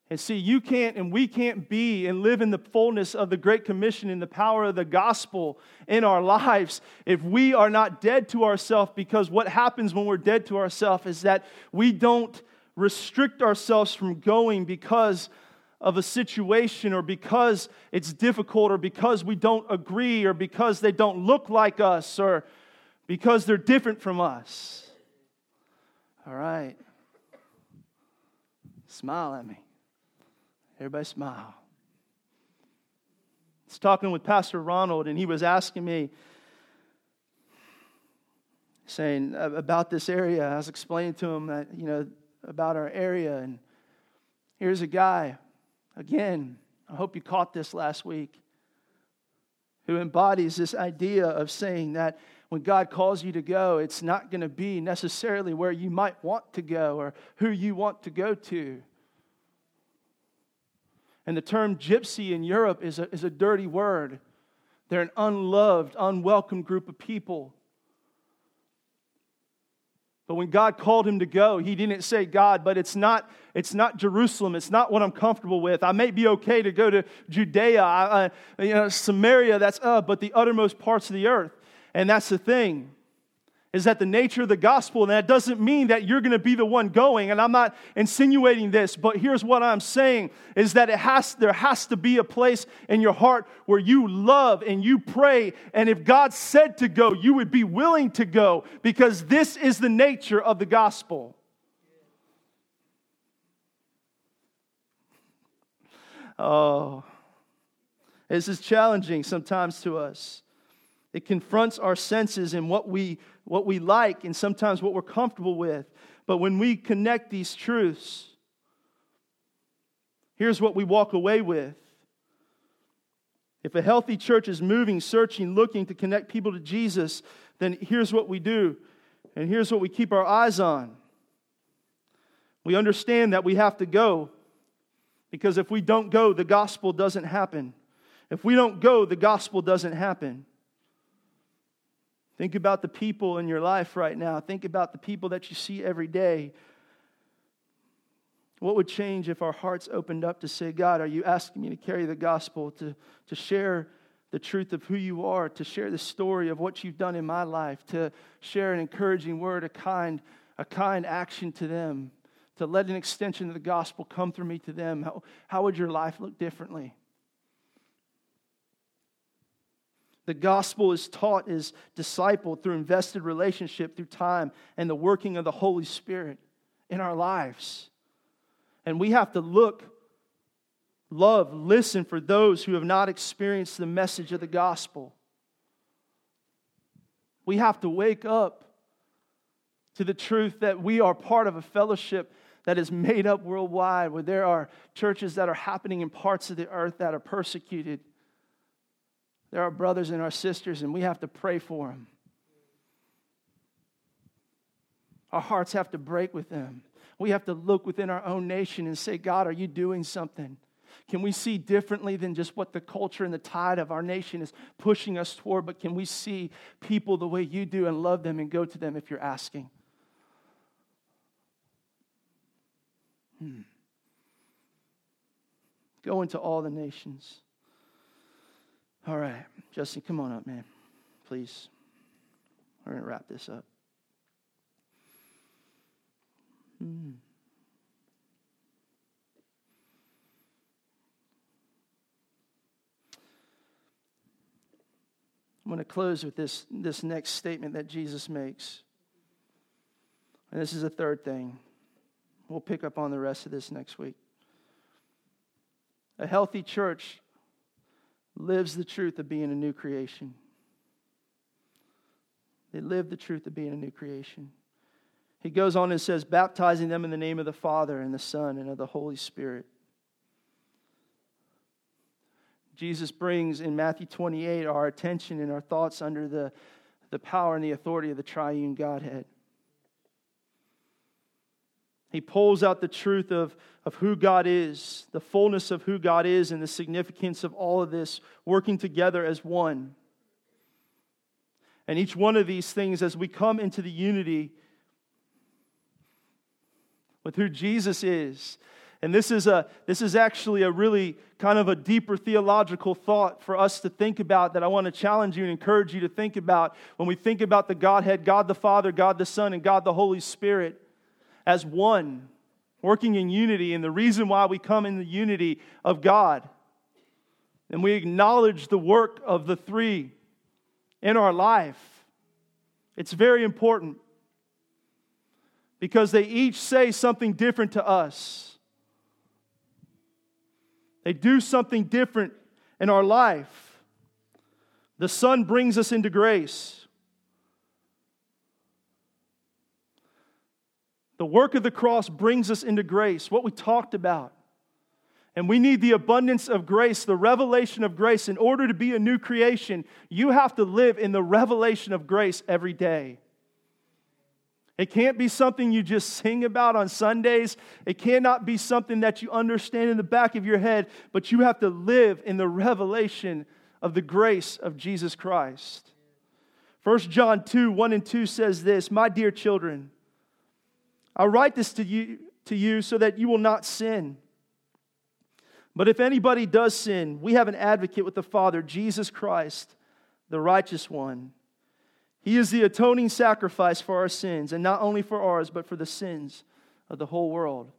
And see, you can't and we can't be and live in the fullness of the Great Commission in the power of the gospel in our lives if we are not dead to ourselves. Because what happens when we're dead to ourselves is that we don't restrict ourselves from going because of a situation or because it's difficult or because we don't agree or because they don't look like us or because they're different from us. All right. Smile at me. Everybody smile. I was talking with Pastor Ronald, and he was asking me, saying about this area. I was explaining to him that, you know, about our area. And here's a guy, again, I hope you caught this last week, who embodies this idea of saying that when God calls you to go, it's not going to be necessarily where you might want to go or who you want to go to. And the term gypsy in Europe is a, is a dirty word. They're an unloved, unwelcome group of people. But when God called him to go, he didn't say, God, but it's not, it's not Jerusalem. It's not what I'm comfortable with. I may be okay to go to Judea, I, I, you know, Samaria, that's uh, but the uttermost parts of the earth. And that's the thing. Is that the nature of the gospel, and that doesn't mean that you're going to be the one going, and I'm not insinuating this, but here's what I'm saying is that it has, there has to be a place in your heart where you love and you pray, and if God said to go, you would be willing to go, because this is the nature of the gospel. Oh, this is challenging sometimes to us. It confronts our senses and what we, what we like and sometimes what we're comfortable with. But when we connect these truths, here's what we walk away with. If a healthy church is moving, searching, looking to connect people to Jesus, then here's what we do. And here's what we keep our eyes on. We understand that we have to go because if we don't go, the gospel doesn't happen. If we don't go, the gospel doesn't happen. Think about the people in your life right now. Think about the people that you see every day. What would change if our hearts opened up to say, God, are you asking me to carry the gospel, to, to share the truth of who you are, to share the story of what you've done in my life, to share an encouraging word, a kind, a kind action to them, to let an extension of the gospel come through me to them? How, how would your life look differently? The gospel is taught, is discipled through invested relationship, through time, and the working of the Holy Spirit in our lives. And we have to look, love, listen for those who have not experienced the message of the gospel. We have to wake up to the truth that we are part of a fellowship that is made up worldwide, where there are churches that are happening in parts of the earth that are persecuted they're our brothers and our sisters, and we have to pray for them. Our hearts have to break with them. We have to look within our own nation and say, God, are you doing something? Can we see differently than just what the culture and the tide of our nation is pushing us toward? But can we see people the way you do and love them and go to them if you're asking? Hmm. Go into all the nations. All right, Justin, come on up, man. Please. We're going to wrap this up. Hmm. I'm going to close with this, this next statement that Jesus makes. And this is the third thing. We'll pick up on the rest of this next week. A healthy church lives the truth of being a new creation. They live the truth of being a new creation. He goes on and says, baptizing them in the name of the Father and the Son and of the Holy Spirit. Jesus brings in Matthew 28 our attention and our thoughts under the, the power and the authority of the triune Godhead. He pulls out the truth of, of who God is, the fullness of who God is, and the significance of all of this working together as one. And each one of these things, as we come into the unity with who Jesus is, and this is, a, this is actually a really kind of a deeper theological thought for us to think about that I want to challenge you and encourage you to think about when we think about the Godhead God the Father, God the Son, and God the Holy Spirit as one, working in unity, and the reason why we come in the unity of God. And we acknowledge the work of the three in our life. It's very important because they each say something different to us. They do something different in our life. The Son brings us into grace. The work of the cross brings us into grace, what we talked about. And we need the abundance of grace, the revelation of grace. In order to be a new creation, you have to live in the revelation of grace every day. It can't be something you just sing about on Sundays. It cannot be something that you understand in the back of your head, but you have to live in the revelation of the grace of Jesus Christ. 1 John 2 1 and 2 says this My dear children, I write this to you, to you so that you will not sin. But if anybody does sin, we have an advocate with the Father, Jesus Christ, the righteous one. He is the atoning sacrifice for our sins, and not only for ours, but for the sins of the whole world.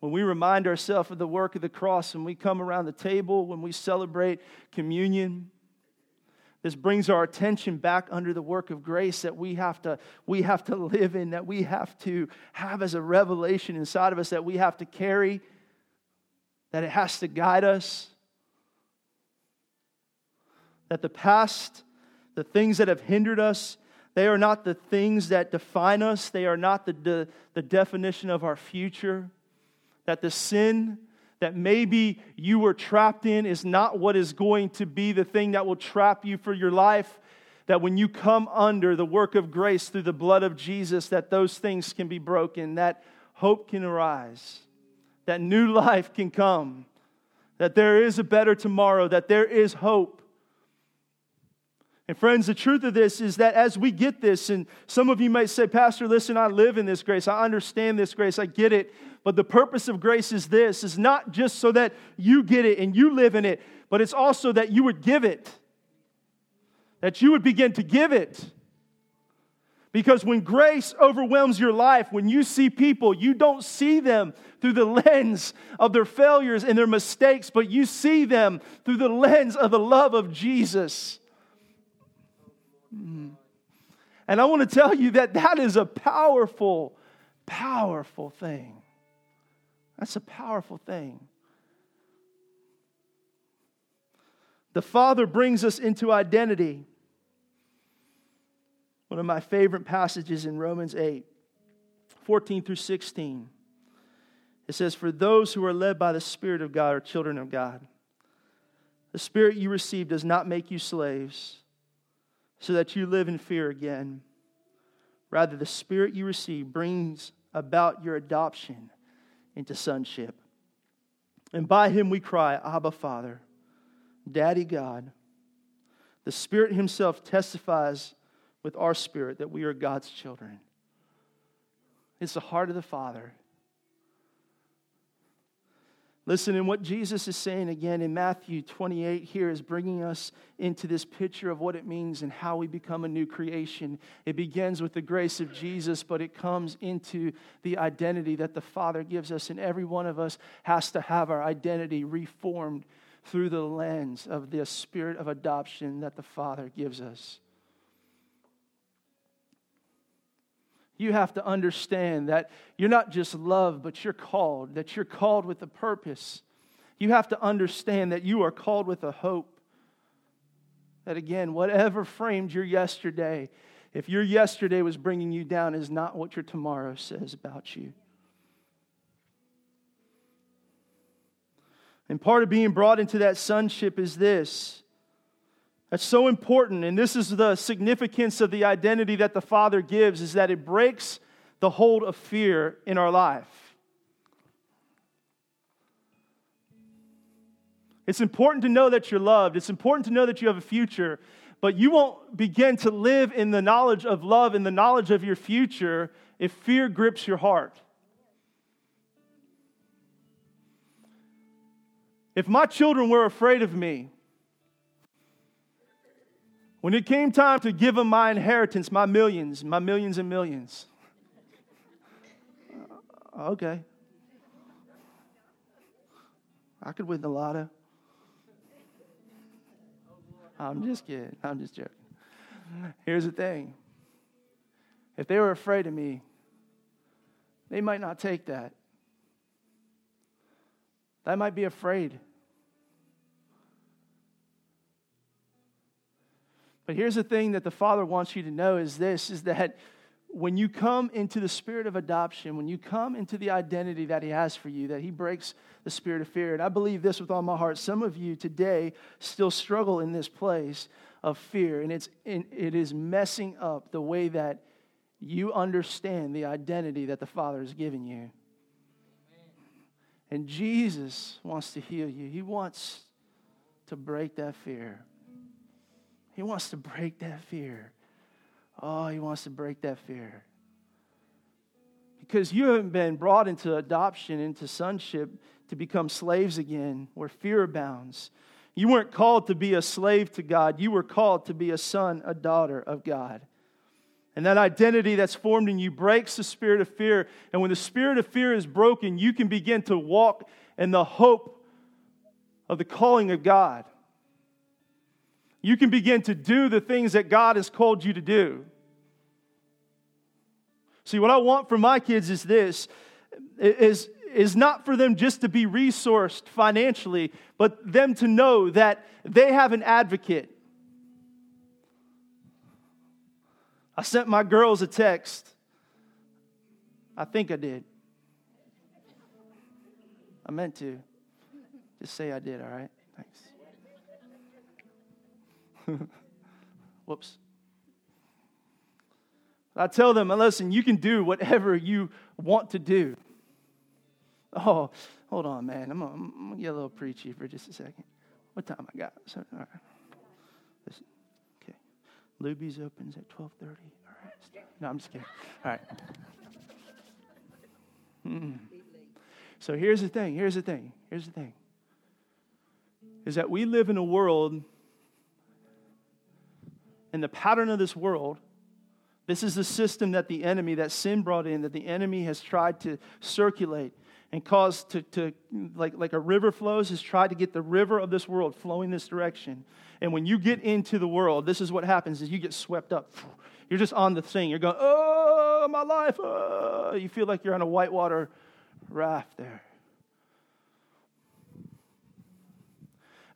When we remind ourselves of the work of the cross, when we come around the table, when we celebrate communion, this brings our attention back under the work of grace that we have to we have to live in that we have to have as a revelation inside of us that we have to carry that it has to guide us. That the past the things that have hindered us they are not the things that define us. They are not the, the, the definition of our future. That the sin that maybe you were trapped in is not what is going to be the thing that will trap you for your life that when you come under the work of grace through the blood of Jesus that those things can be broken that hope can arise that new life can come that there is a better tomorrow that there is hope and friends, the truth of this is that as we get this, and some of you might say, Pastor, listen, I live in this grace. I understand this grace. I get it. But the purpose of grace is this is not just so that you get it and you live in it, but it's also that you would give it. That you would begin to give it. Because when grace overwhelms your life, when you see people, you don't see them through the lens of their failures and their mistakes, but you see them through the lens of the love of Jesus. Mm. And I want to tell you that that is a powerful, powerful thing. That's a powerful thing. The Father brings us into identity. One of my favorite passages in Romans 8, 14 through 16. It says, For those who are led by the Spirit of God are children of God. The Spirit you receive does not make you slaves so that you live in fear again. Rather, the Spirit you receive brings about your adoption into sonship. And by him we cry, Abba, Father, Daddy God. The Spirit Himself testifies with our spirit that we are God's children. It's the heart of the Father Listen, and what Jesus is saying again in Matthew 28 here is bringing us into this picture of what it means and how we become a new creation. It begins with the grace of Jesus, but it comes into the identity that the Father gives us, and every one of us has to have our identity reformed through the lens of the spirit of adoption that the Father gives us. You have to understand that you're not just loved, but you're called, that you're called with a purpose. You have to understand that you are called with a hope. That again, whatever framed your yesterday, if your yesterday was bringing you down, is not what your tomorrow says about you. And part of being brought into that sonship is this that's so important. And this is the significance of the identity that the Father gives is that it breaks the hold of fear in our life. It's important to know that you're loved. It's important to know that you have a future, but you won't begin to live in the knowledge of love and the knowledge of your future if fear grips your heart. If my children were afraid of me, when it came time to give him my inheritance, my millions, my millions and millions. Uh, okay. I could win the lotto. I'm just kidding. I'm just joking. Here's the thing if they were afraid of me, they might not take that. They might be afraid. But here's the thing that the Father wants you to know is this is that when you come into the spirit of adoption, when you come into the identity that He has for you, that He breaks the spirit of fear. And I believe this with all my heart. Some of you today still struggle in this place of fear, and it's, it is messing up the way that you understand the identity that the Father has given you. And Jesus wants to heal you, He wants to break that fear. He wants to break that fear. Oh, he wants to break that fear. Because you haven't been brought into adoption, into sonship, to become slaves again, where fear abounds. You weren't called to be a slave to God. You were called to be a son, a daughter of God. And that identity that's formed in you breaks the spirit of fear. And when the spirit of fear is broken, you can begin to walk in the hope of the calling of God. You can begin to do the things that God has called you to do. See, what I want for my kids is this is, is not for them just to be resourced financially, but them to know that they have an advocate. I sent my girls a text. I think I did. I meant to. Just say I did, all right? Whoops. I tell them, listen, you can do whatever you want to do. Oh, hold on, man. I'm gonna get a little preachy for just a second. What time I got? So, all right. Listen. Okay. Luby's opens at 12:30. All right. No, I'm just kidding. All right. Mm. So here's the thing. Here's the thing. Here's the thing. Is that we live in a world, and the pattern of this world this is the system that the enemy, that sin brought in, that the enemy has tried to circulate and cause to, to like, like a river flows, has tried to get the river of this world flowing this direction. And when you get into the world, this is what happens is you get swept up. You're just on the thing. You're going, oh, my life. Oh. You feel like you're on a whitewater raft there.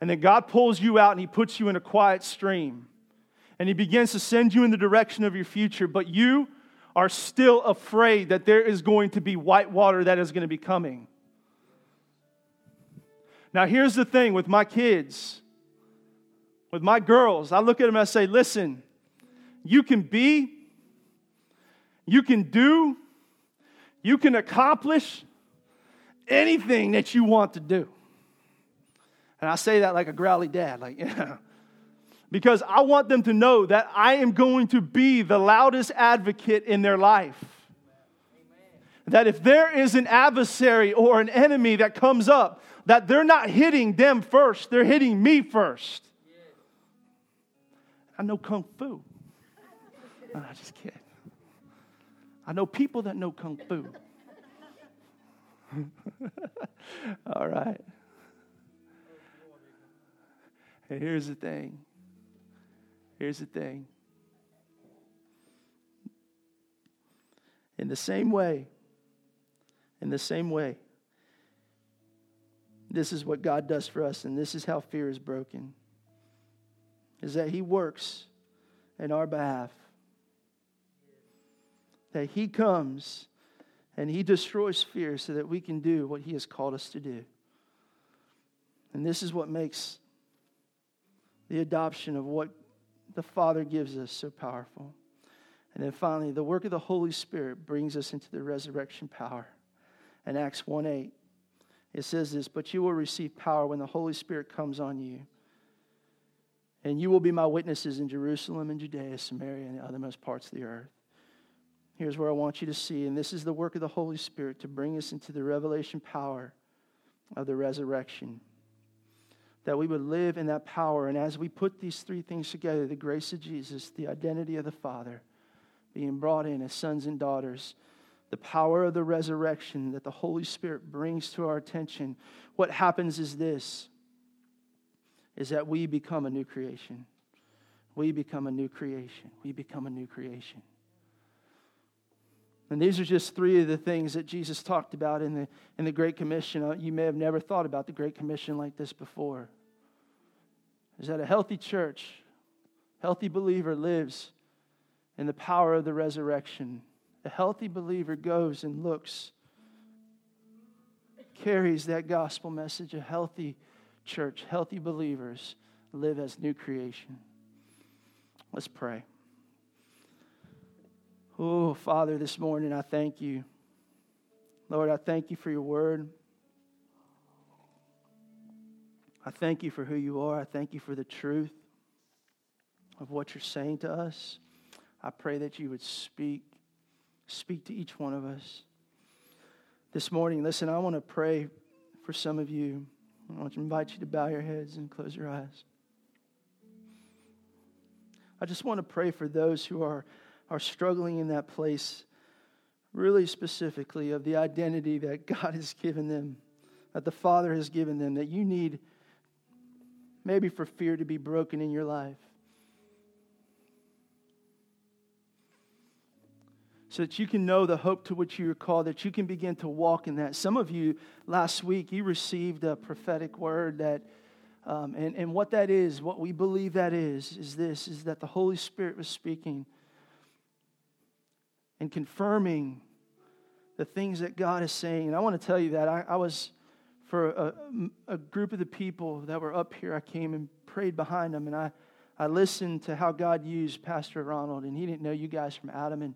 And then God pulls you out and he puts you in a quiet stream and He begins to send you in the direction of your future, but you are still afraid that there is going to be white water that is going to be coming. Now, here's the thing with my kids, with my girls, I look at them and I say, listen, you can be, you can do, you can accomplish anything that you want to do. And I say that like a growly dad, like, yeah because I want them to know that I am going to be the loudest advocate in their life. That if there is an adversary or an enemy that comes up, that they're not hitting them first, they're hitting me first. I know Kung Fu. No, I just kidding. I know people that know Kung Fu. All right. Here's the thing Here's the thing. In the same way, in the same way, this is what God does for us, and this is how fear is broken. Is that He works in our behalf. That He comes and He destroys fear so that we can do what He has called us to do. And this is what makes the adoption of what the Father gives us so powerful. And then finally, the work of the Holy Spirit brings us into the resurrection power. In Acts 1 8, it says this, But you will receive power when the Holy Spirit comes on you. And you will be my witnesses in Jerusalem and Judea, Samaria, and the othermost parts of the earth. Here's where I want you to see, and this is the work of the Holy Spirit to bring us into the revelation power of the resurrection that we would live in that power. And as we put these three things together the grace of Jesus, the identity of the Father, being brought in as sons and daughters, the power of the resurrection that the Holy Spirit brings to our attention, what happens is this is that we become a new creation. We become a new creation. We become a new creation. And these are just three of the things that Jesus talked about in the, in the Great Commission. Uh, you may have never thought about the Great Commission like this before. Is that a healthy church, healthy believer lives in the power of the resurrection. A healthy believer goes and looks, carries that gospel message. A healthy church, healthy believers live as new creation. Let's pray. Oh, Father, this morning I thank you. Lord, I thank you for your word. I thank you for who you are. I thank you for the truth of what you're saying to us. I pray that you would speak, speak to each one of us. This morning, listen, I want to pray for some of you I want to invite you to bow your heads and close your eyes. I just want to pray for those who are, are struggling in that place, really specifically, of the identity that God has given them, that the Father has given them, that you need maybe for fear to be broken in your life. so that you can know the hope to which you are called, that you can begin to walk in that. Some of you last week, you received a prophetic word that, um, and, and what that is, what we believe that is, is this, is that the Holy Spirit was speaking and confirming the things that God is saying. And I want to tell you that I, I was, for a, a group of the people that were up here, I came and prayed behind them, and I, I listened to how God used Pastor Ronald, and he didn't know you guys from Adam, and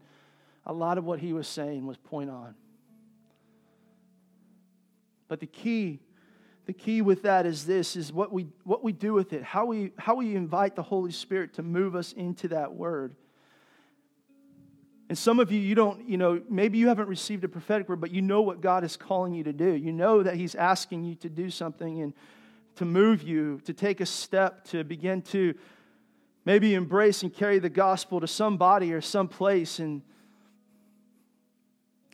a lot of what he was saying was point on. But the key, the key with that is this is what we what we do with it, how we how we invite the Holy Spirit to move us into that word. And some of you, you don't, you know, maybe you haven't received a prophetic word, but you know what God is calling you to do. You know that He's asking you to do something and to move you, to take a step, to begin to maybe embrace and carry the gospel to somebody or some place. And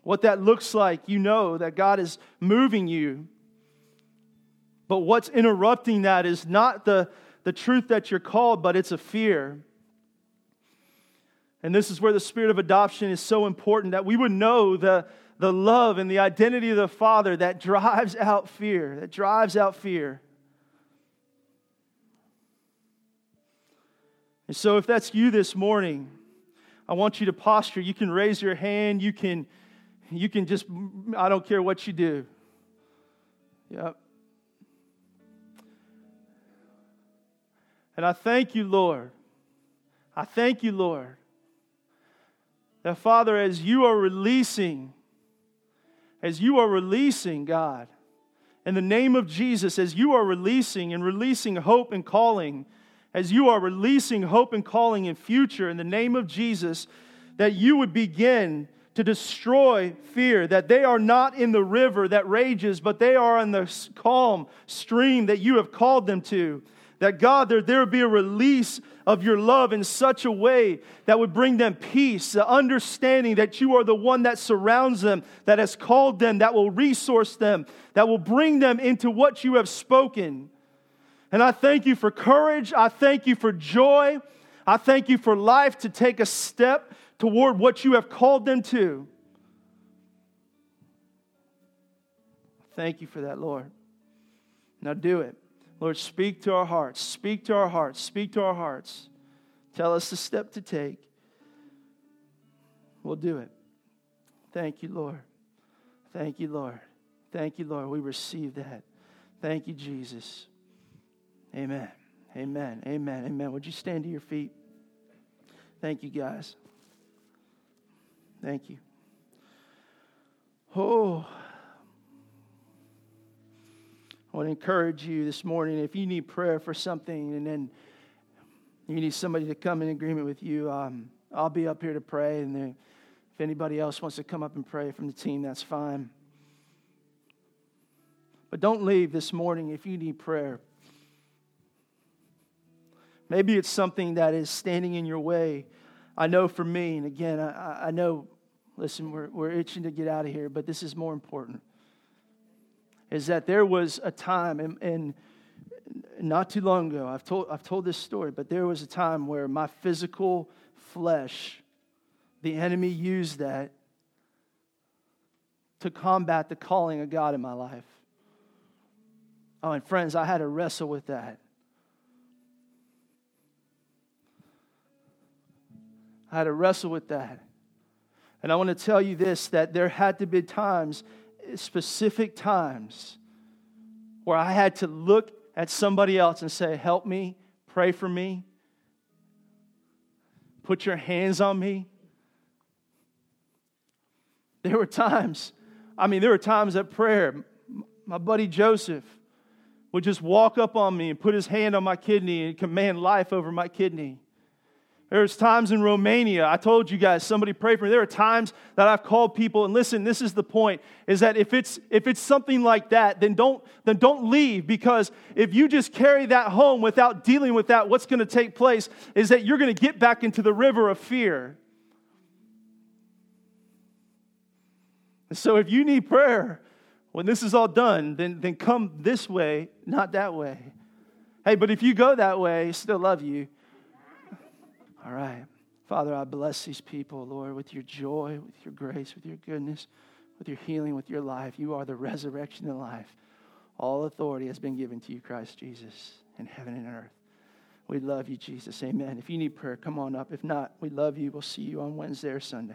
what that looks like, you know that God is moving you. But what's interrupting that is not the, the truth that you're called, but it's a fear. And this is where the spirit of adoption is so important that we would know the, the love and the identity of the Father that drives out fear, that drives out fear. And so, if that's you this morning, I want you to posture. You can raise your hand. You can you can just, I don't care what you do. Yep. And I thank you, Lord. I thank you, Lord. That, Father, as you are releasing, as you are releasing, God, in the name of Jesus, as you are releasing and releasing hope and calling, as you are releasing hope and calling in future, in the name of Jesus, that you would begin to destroy fear, that they are not in the river that rages, but they are in the calm stream that you have called them to. That God, there, there would be a release of your love in such a way that would bring them peace, the understanding that you are the one that surrounds them, that has called them, that will resource them, that will bring them into what you have spoken. And I thank you for courage. I thank you for joy. I thank you for life to take a step toward what you have called them to. Thank you for that, Lord. Now do it. Lord, speak to our hearts. Speak to our hearts. Speak to our hearts. Tell us the step to take. We'll do it. Thank you, Lord. Thank you, Lord. Thank you, Lord. We receive that. Thank you, Jesus. Amen. Amen. Amen. Amen. Would you stand to your feet? Thank you, guys. Thank you. Oh, I want to encourage you this morning if you need prayer for something and then you need somebody to come in agreement with you, um, I'll be up here to pray. And then if anybody else wants to come up and pray from the team, that's fine. But don't leave this morning if you need prayer. Maybe it's something that is standing in your way. I know for me, and again, I, I know listen, we're, we're itching to get out of here, but this is more important. Is that there was a time, and, and not too long ago, I've told, I've told this story, but there was a time where my physical flesh, the enemy used that to combat the calling of God in my life. Oh, and friends, I had to wrestle with that. I had to wrestle with that. And I want to tell you this that there had to be times, specific times, where I had to look at somebody else and say, Help me, pray for me, put your hands on me. There were times, I mean, there were times at prayer, my buddy Joseph would just walk up on me and put his hand on my kidney and command life over my kidney. There's times in Romania, I told you guys, somebody pray for me. There are times that I've called people, and listen, this is the point, is that if it's if it's something like that, then don't then don't leave because if you just carry that home without dealing with that, what's going to take place is that you're going to get back into the river of fear. So if you need prayer when this is all done, then, then come this way, not that way. Hey, but if you go that way, I still love you. All right. Father, I bless these people, Lord, with your joy, with your grace, with your goodness, with your healing, with your life. You are the resurrection and life. All authority has been given to you, Christ Jesus, in heaven and earth. We love you, Jesus. Amen. If you need prayer, come on up. If not, we love you. We'll see you on Wednesday or Sunday.